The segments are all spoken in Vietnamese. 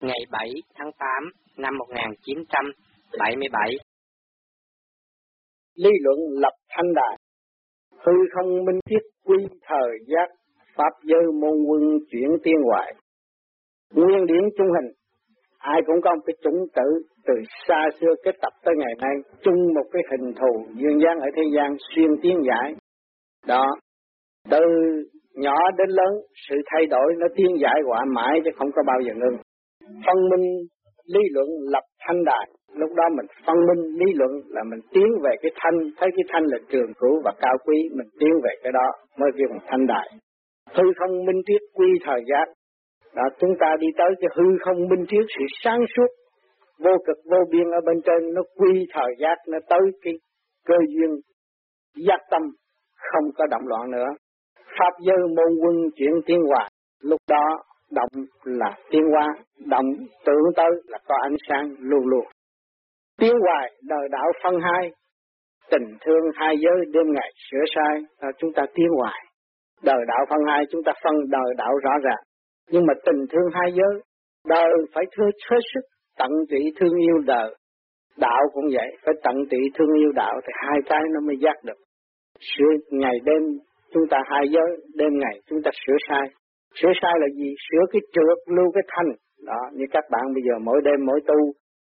ngày 7 tháng 8 năm 1977. Lý luận lập thanh đài, hư không minh thiết quy thời giác, pháp giới môn quân chuyển tiên hoài. Nguyên điển trung hình, ai cũng có một cái chủng tử từ xa xưa kết tập tới ngày nay, chung một cái hình thù dương gian ở thế gian xuyên tiến giải. Đó, từ nhỏ đến lớn, sự thay đổi nó tiến giải quả mãi chứ không có bao giờ ngưng. Phân minh lý luận lập thanh đại lúc đó mình phân minh lý luận là mình tiến về cái thanh, thấy cái thanh là trường cửu và cao quý, mình tiến về cái đó mới kêu bằng thanh đại Hư không minh triết quy thời giác, đó, chúng ta đi tới cái hư không minh triết sự sáng suốt vô cực vô biên ở bên trên nó quy thời giác nó tới cái cơ duyên giác tâm không có động loạn nữa. Pháp giới môn quân chuyển tiến hòa lúc đó động là tiến hóa, động tưởng tới là có ánh sáng luôn luôn. Tiến hoài, đời đạo phân hai, tình thương hai giới đêm ngày sửa sai là chúng ta tiến hoài. Đời đạo phân hai, chúng ta phân đời đạo rõ ràng. Nhưng mà tình thương hai giới, đời phải thưa hết sức, tận tụy thương yêu đời. Đạo cũng vậy, phải tận tụy thương yêu đạo thì hai cái nó mới giác được. Sửa ngày đêm, chúng ta hai giới, đêm ngày chúng ta sửa sai sửa sai là gì? Sửa cái trượt lưu cái thanh. Đó như các bạn bây giờ mỗi đêm mỗi tu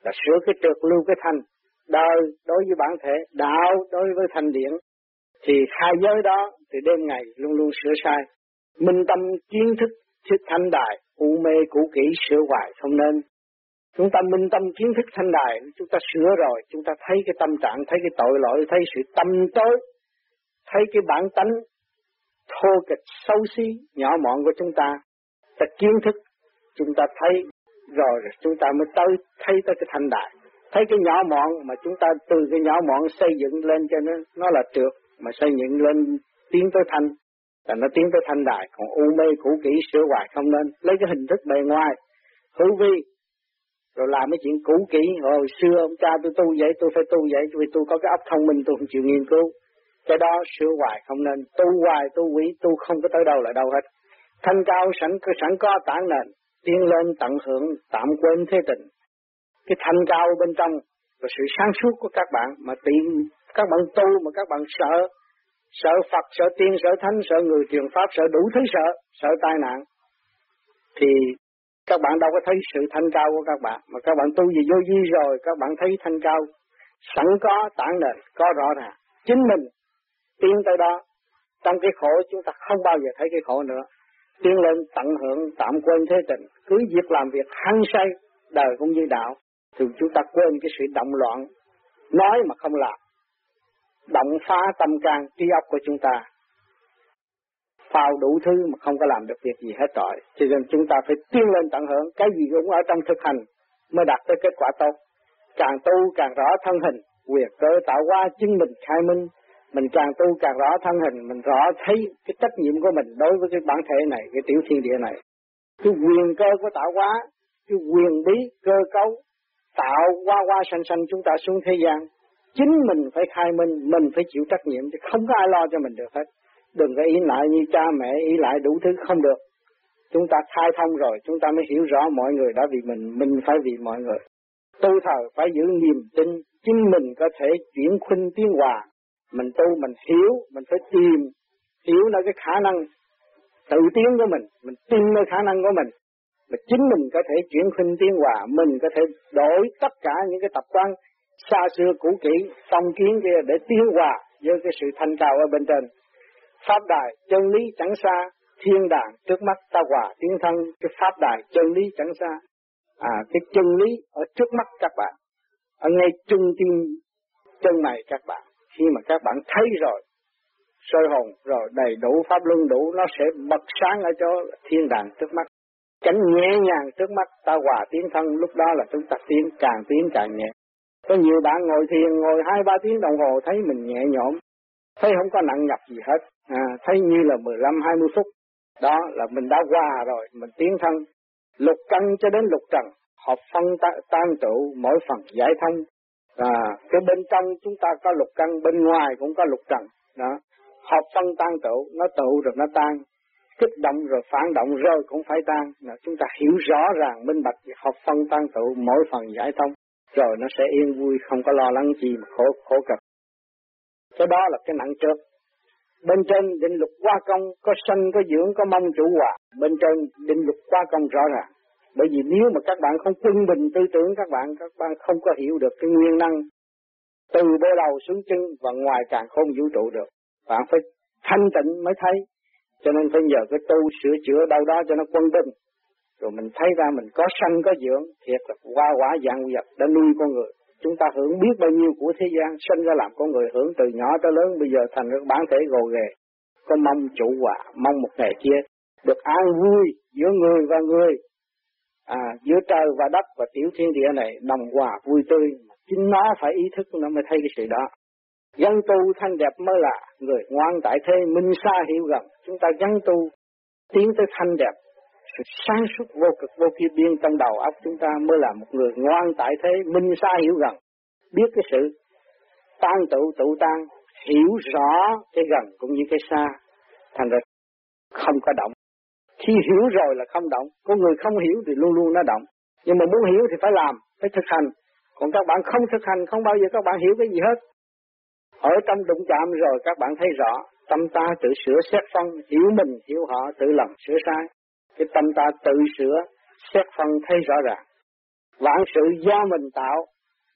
là sửa cái trượt lưu cái thanh. Đời đối với bản thể đạo đối với thanh điển. Thì hai giới đó thì đêm ngày luôn luôn sửa sai. Minh tâm kiến thức thức thanh đài u mê cũ kỹ sửa hoài không nên. Chúng ta minh tâm kiến thức thanh đài, chúng ta sửa rồi, chúng ta thấy cái tâm trạng, thấy cái tội lỗi, thấy sự tâm tối, thấy cái bản tánh thô kịch sâu xí, nhỏ mọn của chúng ta, ta kiến thức, chúng ta thấy rồi chúng ta mới tới thấy tới cái thanh đại. Thấy cái nhỏ mọn mà chúng ta từ cái nhỏ mọn xây dựng lên cho nó, nó là trượt, mà xây dựng lên tiến tới thanh, là nó tiến tới thanh đại. Còn u mê cũ kỹ sửa hoài không nên, lấy cái hình thức bề ngoài, hữu vi rồi làm mấy chuyện cũ kỹ. Hồi xưa ông cha tôi tu vậy tôi phải tu vậy vì tôi có cái óc thông minh tôi không chịu nghiên cứu cái đó sửa hoài không nên. Tu hoài tu quý tu không có tới đâu là đâu hết. Thanh cao sẵn sẵn có tản nền tiến lên tận hưởng tạm quên thế tình. Cái thanh cao bên trong và sự sáng suốt của các bạn mà tiện các bạn tu mà các bạn sợ. Sợ Phật sợ tiên sợ thánh sợ người truyền pháp sợ đủ thứ sợ sợ tai nạn. Thì các bạn đâu có thấy sự thanh cao của các bạn, mà các bạn tu gì vô vi rồi, các bạn thấy thanh cao, sẵn có tản nền, có rõ ràng. Chính mình tiến tới đó, trong cái khổ chúng ta không bao giờ thấy cái khổ nữa. Tiến lên tận hưởng, tạm quên thế tình, cứ việc làm việc hăng say, đời cũng như đạo, thì chúng ta quên cái sự động loạn, nói mà không làm, động phá tâm can trí óc của chúng ta. Phao đủ thứ mà không có làm được việc gì hết rồi. Cho nên chúng ta phải tiến lên tận hưởng, cái gì cũng ở trong thực hành mới đạt tới kết quả tốt. Càng tu càng rõ thân hình, quyền cơ tạo hóa chứng mình khai minh, mình càng tu càng rõ thân hình, mình rõ thấy cái trách nhiệm của mình đối với cái bản thể này, cái tiểu thiên địa này. Cái quyền cơ của tạo hóa, cái quyền bí, cơ cấu, tạo qua qua sanh sanh chúng ta xuống thế gian. Chính mình phải khai minh, mình phải chịu trách nhiệm, chứ không có ai lo cho mình được hết đừng có ý lại như cha mẹ ý lại đủ thứ không được chúng ta khai thông rồi chúng ta mới hiểu rõ mọi người đã vì mình mình phải vì mọi người tu thờ phải giữ niềm tin chính mình có thể chuyển khuynh tiến hòa mình tu mình hiểu mình phải tìm hiểu nơi cái khả năng tự tiến của mình mình tin nơi khả năng của mình mà chính mình có thể chuyển khinh tiến hòa mình có thể đổi tất cả những cái tập quán xa xưa cũ kỹ phong kiến kia để tiến hòa với cái sự thanh cao ở bên trên Pháp đài chân lý chẳng xa, thiên đàng trước mắt ta hòa tiến thân, cái pháp đài chân lý chẳng xa. À, cái chân lý ở trước mắt các bạn, ở ngay trung tim chân mày các bạn. Khi mà các bạn thấy rồi, soi hồn rồi đầy đủ pháp luân đủ, nó sẽ bật sáng ở chỗ thiên đàng trước mắt. tránh nhẹ nhàng trước mắt ta hòa tiến thân, lúc đó là chúng ta tiến càng tiến càng nhẹ. Có nhiều bạn ngồi thiền ngồi hai ba tiếng đồng hồ thấy mình nhẹ nhõm, thấy không có nặng nhọc gì hết. À, thấy như là 15 20 phút. Đó là mình đã qua rồi mình tiến thân. Lục căn cho đến lục trần hợp phân tan tụ mỗi phần giải thông à, cái bên trong chúng ta có lục căn bên ngoài cũng có lục trần. Đó. Hợp phân tan tụ nó tụ rồi nó tan. Kích động rồi phản động rồi cũng phải tan. Là chúng ta hiểu rõ ràng minh bạch học phân tan tụ mỗi phần giải thông. Rồi nó sẽ yên vui không có lo lắng gì mà khổ khổ cực. Cái đó là cái nặng trước. Bên trên định luật qua công có sanh có dưỡng có mong chủ hòa. Bên trên định luật qua công rõ ràng bởi vì nếu mà các bạn không quân bình tư tưởng, các bạn các bạn không có hiểu được cái nguyên năng từ bơ đầu xuống chân và ngoài càng không vũ trụ được. Bạn phải thanh tịnh mới thấy. Cho nên phải nhờ cái tu sửa chữa đâu đó cho nó quân bình. Rồi mình thấy ra mình có sanh, có dưỡng, thiệt là qua quả dạng vật đã nuôi con người. Chúng ta hưởng biết bao nhiêu của thế gian sinh ra làm con người hưởng từ nhỏ tới lớn, bây giờ thành ra bản thể gồ ghề. Có mong chủ quả mong một ngày kia được an vui giữa người và người à, giữa trời và đất và tiểu thiên địa này đồng hòa vui tươi chính nó phải ý thức nó mới thấy cái sự đó. Dân tu thanh đẹp mới là người ngoan tại thế minh xa hiểu gần chúng ta dân tu tiến tới thanh đẹp sự sáng suốt vô cực vô kia biên trong đầu óc chúng ta mới là một người ngoan tại thế minh xa hiểu gần biết cái sự tan tụ tụ tan hiểu rõ cái gần cũng như cái xa thành ra không có động khi hiểu rồi là không động. Có người không hiểu thì luôn luôn nó động. Nhưng mà muốn hiểu thì phải làm, phải thực hành. Còn các bạn không thực hành, không bao giờ các bạn hiểu cái gì hết. Ở trong đụng chạm rồi các bạn thấy rõ, tâm ta tự sửa xét phân, hiểu mình, hiểu họ, tự lầm sửa sai. Cái tâm ta tự sửa xét phân thấy rõ ràng. Vạn sự do mình tạo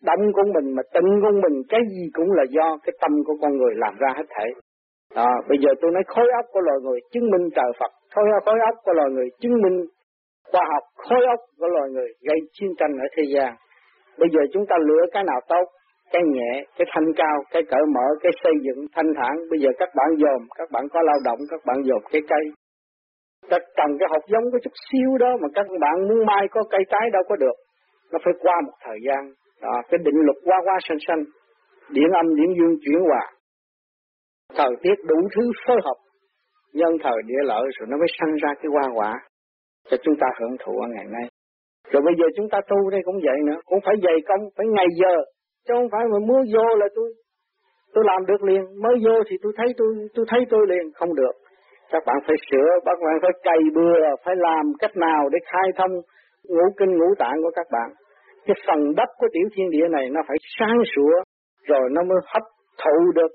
động của mình mà tịnh của mình, cái gì cũng là do cái tâm của con người làm ra hết thảy à, bây giờ tôi nói khối óc của loài người chứng minh trời Phật. Khối khối óc của loài người chứng minh khoa học khối óc của loài người gây chiến tranh ở thế gian. Bây giờ chúng ta lựa cái nào tốt cái nhẹ cái thanh cao cái cởi mở cái xây dựng thanh thản. Bây giờ các bạn dòm các bạn có lao động các bạn dòm cái cây. Các trồng cái hột giống có chút xíu đó mà các bạn muốn mai có cây trái đâu có được. Nó phải qua một thời gian. Đó cái định luật qua qua sanh sanh điện âm điện dương chuyển hòa thời tiết đủ thứ phối hợp, nhân thời địa lợi, rồi nó mới sanh ra cái hoa quả cho chúng ta hưởng thụ ở ngày nay. Rồi bây giờ chúng ta tu đây cũng vậy nữa, cũng phải dày công, phải ngày giờ, chứ không phải mà muốn vô là tôi tôi làm được liền. Mới vô thì tôi thấy tôi tôi thấy tôi liền, không được. Các bạn phải sửa, các bạn phải cày bừa, phải làm cách nào để khai thông ngũ kinh, ngũ tạng của các bạn. Cái phần đất của tiểu thiên địa này nó phải sáng sủa, rồi nó mới hấp thụ được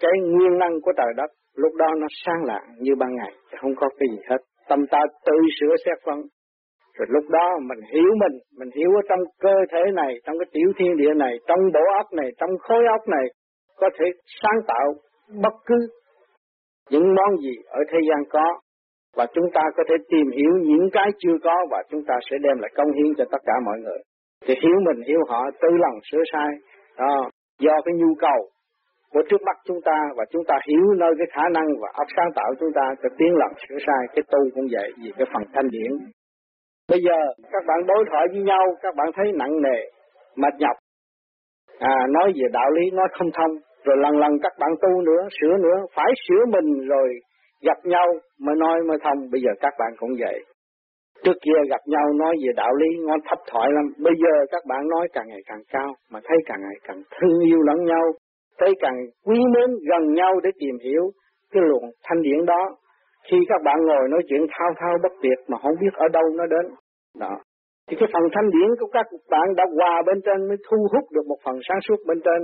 cái nguyên năng của trời đất, lúc đó nó sáng lạng như ban ngày, không có cái gì hết. Tâm ta tự sửa xét phân. Rồi lúc đó mình hiểu mình mình hiểu ở trong cơ thể này, trong cái tiểu thiên địa này, trong bộ óc này, trong khối óc này, có thể sáng tạo bất cứ những món gì ở thế gian có. Và chúng ta có thể tìm hiểu những cái chưa có và chúng ta sẽ đem lại công hiến cho tất cả mọi người. Thì hiểu mình, hiểu họ, tự lòng sửa sai. Đó, do cái nhu cầu của trước mắt chúng ta và chúng ta hiểu nơi cái khả năng và óc sáng tạo chúng ta sẽ tiến lòng sửa sai. Cái tu cũng vậy, vì cái phần thanh điển. Bây giờ các bạn đối thoại với nhau, các bạn thấy nặng nề, mệt nhọc. À nói về đạo lý nói không thông. Rồi lần lần các bạn tu nữa, sửa nữa, phải sửa mình rồi gặp nhau mới nói mới thông. Bây giờ các bạn cũng vậy. Trước kia gặp nhau nói về đạo lý ngon thấp thoại lắm. Bây giờ các bạn nói càng ngày càng cao, mà thấy càng ngày càng thương yêu lẫn nhau thấy càng quý mến gần nhau để tìm hiểu cái luồng thanh điển đó. Khi các bạn ngồi nói chuyện thao thao bất tuyệt mà không biết ở đâu nó đến. Đó. Thì cái phần thanh điển của các bạn đã hòa bên trên mới thu hút được một phần sáng suốt bên trên.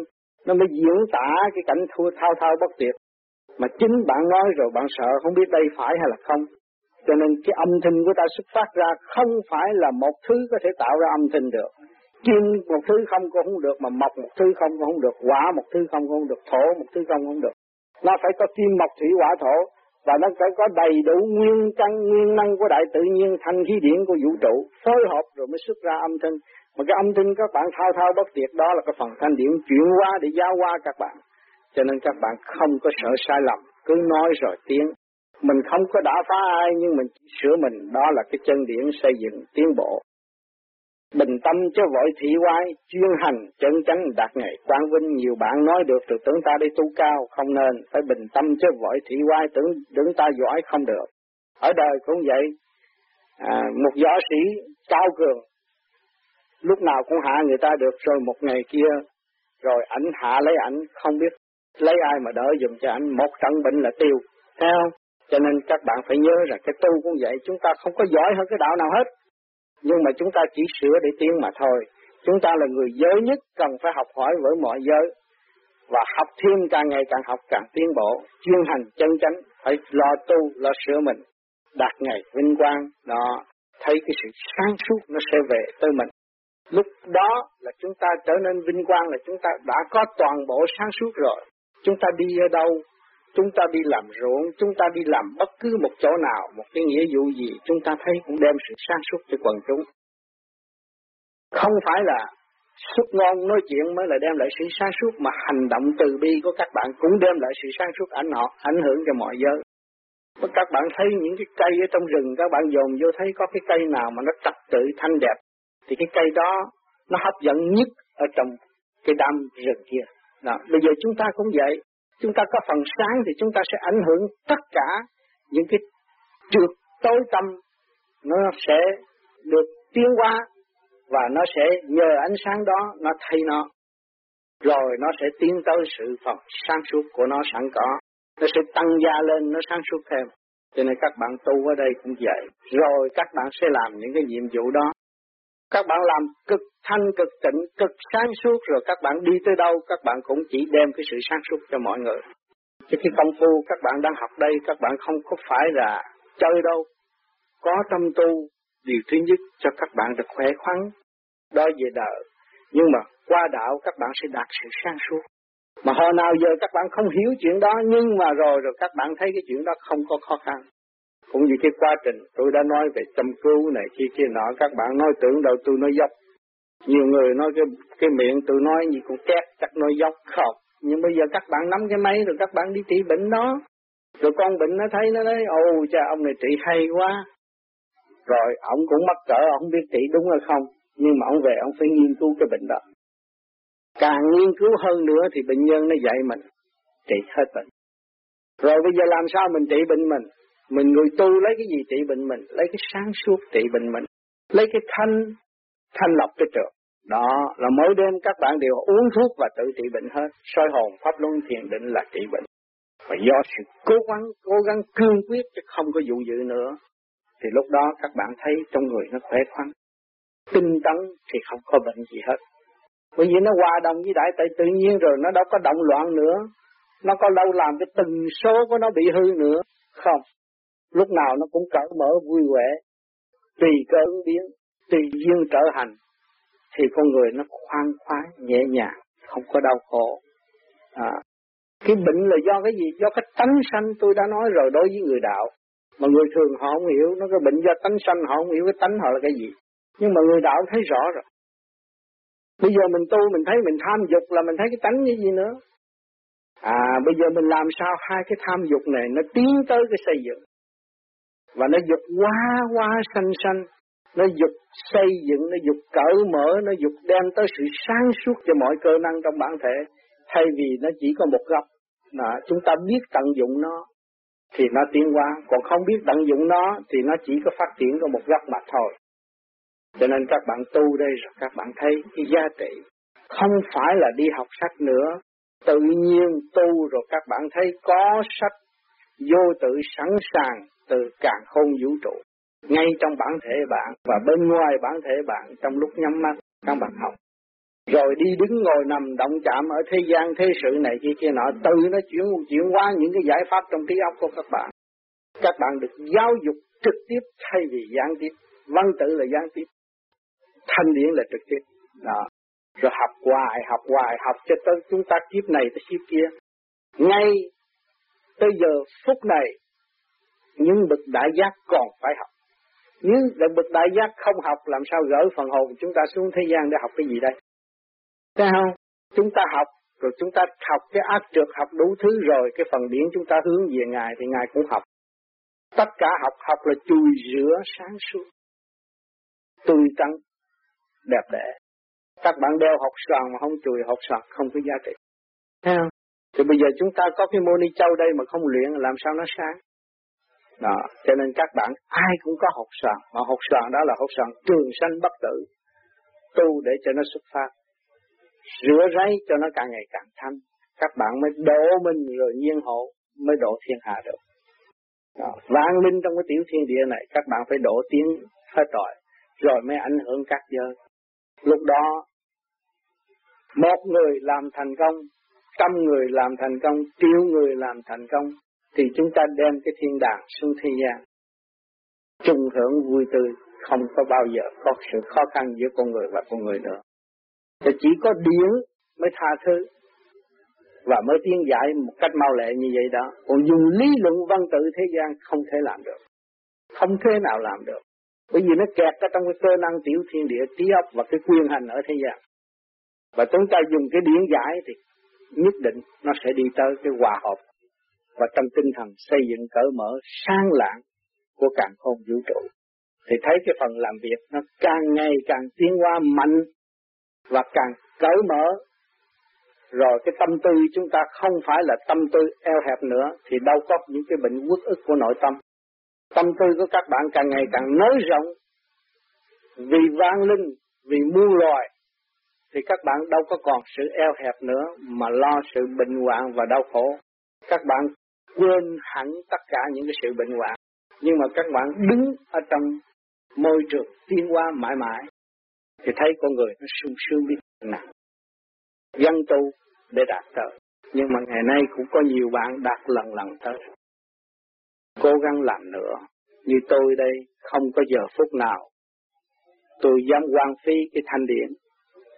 Nó mới diễn tả cái cảnh thua thao thao bất tuyệt. Mà chính bạn nói rồi bạn sợ không biết đây phải hay là không. Cho nên cái âm thanh của ta xuất phát ra không phải là một thứ có thể tạo ra âm thanh được kim một thứ không cũng không được, mà mộc một thứ không cũng không được hỏa một thứ không cũng không được, thổ một thứ không cũng không được. Nó phải có kim, mộc, thủy hỏa thổ, và nó phải có đầy đủ nguyên căn, nguyên năng của đại tự nhiên, thanh khí điển của vũ trụ phối hợp rồi mới xuất ra âm thanh. Mà cái âm thanh các bạn thao thao bất tuyệt, đó là cái phần thanh điển chuyển qua để giao qua các bạn. Cho nên các bạn không có sợ sai lầm, cứ nói rồi tiếng. Mình không có đả phá ai, nhưng mình sửa mình, đó là cái chân điển xây dựng, tiến bộ bình tâm cho vội thị quái chuyên hành chân chánh đạt ngày quang vinh nhiều bạn nói được từ tưởng ta đi tu cao không nên. Phải bình tâm cho vội thị quái tưởng tưởng ta giỏi không được. Ở đời cũng vậy. À, một võ sĩ cao cường lúc nào cũng hạ người ta được rồi một ngày kia rồi ảnh hạ lấy ảnh không biết lấy ai mà đỡ dùm cho ảnh. Một trận bệnh là tiêu. Theo Cho nên các bạn phải nhớ rằng cái tu cũng vậy, chúng ta không có giỏi hơn cái đạo nào hết. Nhưng mà chúng ta chỉ sửa để tiến mà thôi. Chúng ta là người giới nhất cần phải học hỏi với mọi giới. Và học thêm càng ngày càng học càng tiến bộ, chuyên hành chân chánh, phải lo tu, lo sửa mình, đạt ngày vinh quang, đó, thấy cái sự sáng suốt nó sẽ về tới mình. Lúc đó là chúng ta trở nên vinh quang là chúng ta đã có toàn bộ sáng suốt rồi. Chúng ta đi ở đâu, chúng ta đi làm ruộng, chúng ta đi làm bất cứ một chỗ nào, một cái nghĩa vụ gì, chúng ta thấy cũng đem sự sáng suốt cho quần chúng. Không phải là xuất ngon nói chuyện mới là đem lại sự sáng suốt mà hành động từ bi của các bạn cũng đem lại sự sáng suốt ảnh họ ảnh hưởng cho mọi giới. Các bạn thấy những cái cây ở trong rừng các bạn dồn vô thấy có cái cây nào mà nó trật tự thanh đẹp thì cái cây đó nó hấp dẫn nhất ở trong cái đám rừng kia. Đó. Bây giờ chúng ta cũng vậy, chúng ta có phần sáng thì chúng ta sẽ ảnh hưởng tất cả những cái trượt tối tâm. Nó sẽ được tiến hóa và nó sẽ nhờ ánh sáng đó nó thay nó. Rồi nó sẽ tiến tới sự phần sáng suốt của nó sẵn có. Nó sẽ tăng gia lên, nó sáng suốt thêm. Cho nên các bạn tu ở đây cũng vậy. Rồi các bạn sẽ làm những cái nhiệm vụ đó các bạn làm cực thanh, cực tịnh, cực sáng suốt, rồi các bạn đi tới đâu, các bạn cũng chỉ đem cái sự sáng suốt cho mọi người. Chứ cái công phu các bạn đang học đây, các bạn không có phải là chơi đâu. Có tâm tu, điều thứ nhất cho các bạn được khỏe khoắn đó về đời nhưng mà qua đạo các bạn sẽ đạt sự sáng suốt. Mà hồi nào giờ các bạn không hiểu chuyện đó, nhưng mà rồi rồi các bạn thấy cái chuyện đó không có khó khăn cũng như cái quá trình tôi đã nói về chăm cứu này kia kia nọ, các bạn nói tưởng đâu tôi nói dốc. Nhiều người nói cái cái miệng tôi nói gì cũng két, chắc nói dốc không. Nhưng bây giờ các bạn nắm cái máy rồi các bạn đi trị bệnh đó. Rồi con bệnh nó thấy nó nói ồ cha, ông này trị hay quá. Rồi ông cũng mắc cỡ ông biết trị đúng hay không, nhưng mà ông về ông phải nghiên cứu cái bệnh đó. Càng nghiên cứu hơn nữa thì bệnh nhân nó dạy mình trị hết bệnh. Rồi bây giờ làm sao mình trị bệnh mình? Mình người tu lấy cái gì trị bệnh mình, lấy cái sáng suốt trị bệnh mình, lấy cái thanh thanh lọc cái trường. Đó là mỗi đêm các bạn đều uống thuốc và tự trị bệnh hết. Soi hồn, pháp luân, thiền định là trị bệnh. Và do sự cố gắng cố gắng cương quyết chứ không có dụ dự nữa, thì lúc đó các bạn thấy trong người nó khỏe khoắn. Tinh tấn thì không có bệnh gì hết. Bởi vì nó hòa đồng với đại tại tự nhiên rồi, nó đâu có động loạn nữa. Nó có đâu làm cái từng số của nó bị hư nữa. Không lúc nào nó cũng cởi mở vui vẻ tùy cơ ứng biến tùy duyên trở hành thì con người nó khoan khoái nhẹ nhàng không có đau khổ. À, cái bệnh là do cái gì? Do cái tánh sanh tôi đã nói rồi đối với người đạo. Mà người thường họ không hiểu nó cái bệnh do tánh sanh họ không hiểu cái tánh họ là cái gì. Nhưng mà người đạo thấy rõ rồi. Bây giờ mình tu mình thấy mình tham dục là mình thấy cái tánh như gì nữa? À bây giờ mình làm sao hai cái tham dục này nó tiến tới cái xây dựng? Và nó dục quá quá sanh sanh. Nó dục xây dựng, nó dục cởi mở, nó dục đem tới sự sáng suốt cho mọi cơ năng trong bản thể. Thay vì nó chỉ có một góc mà chúng ta biết tận dụng nó, thì nó tiến hóa. Còn không biết tận dụng nó, thì nó chỉ có phát triển có một góc mà thôi. Cho nên các bạn tu đây, rồi các bạn thấy cái giá trị. Không phải là đi học sách nữa. Tự nhiên tu rồi các bạn thấy có sách vô tự sẵn sàng từ càng khôn vũ trụ. Ngay trong bản thể bạn và bên ngoài bản thể bạn trong lúc nhắm mắt, các bạn học. Rồi đi đứng ngồi nằm động chạm ở thế gian thế sự này kia kia nọ từ nó chuyển chuyển qua những cái giải pháp trong trí óc của các bạn. Các bạn được giáo dục trực tiếp thay vì gián tiếp. Văn tự là gián tiếp. Thanh điển là trực tiếp. Đó. Rồi học hoài học hoài, học cho tới chúng ta kiếp này tới kiếp kia. Ngay tới giờ phút này những bậc đại giác còn phải học. Nếu bậc đại giác không học, làm sao gỡ phần hồn chúng ta xuống thế gian để học cái gì đây? Thấy không? Chúng ta học, rồi chúng ta học cái ác trượt, học đủ thứ rồi, cái phần điển chúng ta hướng về ngài thì ngài cũng học. Tất cả học học là chùi rửa sáng suốt. Tươi tắn, đẹp đẽ. Các bạn đeo học sòn mà không chùi học sòn không có giá trị. Thấy không? Thì bây giờ chúng ta có cái mô ni châu đây mà không luyện, làm sao nó sáng? Đó cho nên các bạn ai cũng có học sòn mà học sòn đó là học sòn trường sanh bất tử tu để cho nó xuất phát rửa ráy cho nó càng ngày càng thanh các bạn mới đổ mình rồi nhiên hộ mới độ thiên hạ được Đó. Vang linh trong cái tiểu thiên địa này các bạn phải đổ tiếng hết rồi, rồi mới ảnh hưởng các giới. Lúc đó một người làm thành công, trăm người làm thành công, triệu người làm thành công, thì chúng ta đem cái thiên đàng xuống thế gian. chung hưởng vui tươi, không có bao giờ có sự khó khăn giữa con người và con người nữa. Thì chỉ có điển mới tha thứ và mới tiến giải một cách mau lẹ như vậy đó. Còn dùng lý luận văn tự thế gian không thể làm được. Không thể nào làm được. Bởi vì nó kẹt ở trong cái cơ năng tiểu thiên địa trí óc và cái quyền hành ở thế gian. Và chúng ta dùng cái điển giải thì nhất định nó sẽ đi tới cái hòa hợp và trong tinh thần xây dựng cởi mở sang lạng của càng khôn vũ trụ, thì thấy cái phần làm việc nó càng ngày càng tiến hóa mạnh và càng cởi mở. Rồi cái tâm tư chúng ta không phải là tâm tư eo hẹp nữa, thì đâu có những cái bệnh uất ức của nội tâm. Tâm tư của các bạn càng ngày càng nới rộng. Vì vang linh, vì muôn loài, thì các bạn đâu có còn sự eo hẹp nữa mà lo sự bệnh hoạn và đau khổ. Các bạn quên hẳn tất cả những cái sự bệnh hoạn, nhưng mà các bạn đứng ở trong môi trường tiên hoa mãi mãi, thì thấy con người nó sung sướng biết nặng. Dân tu để đạt tới, nhưng mà ngày nay cũng có nhiều bạn đạt lần lần tới. Cố gắng làm nữa, như tôi đây không có giờ phút nào tôi dám quan phí cái thanh điển.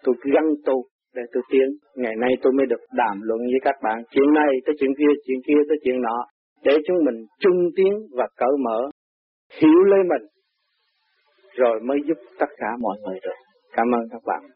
Tôi gắn tu để tôi tiến. Ngày nay tôi mới được đàm luận với các bạn chuyện này tới chuyện kia, chuyện kia tới chuyện nọ để chúng mình chung tiến và cởi mở, hiểu lấy mình rồi mới giúp tất cả mọi người được. Cảm ơn các bạn.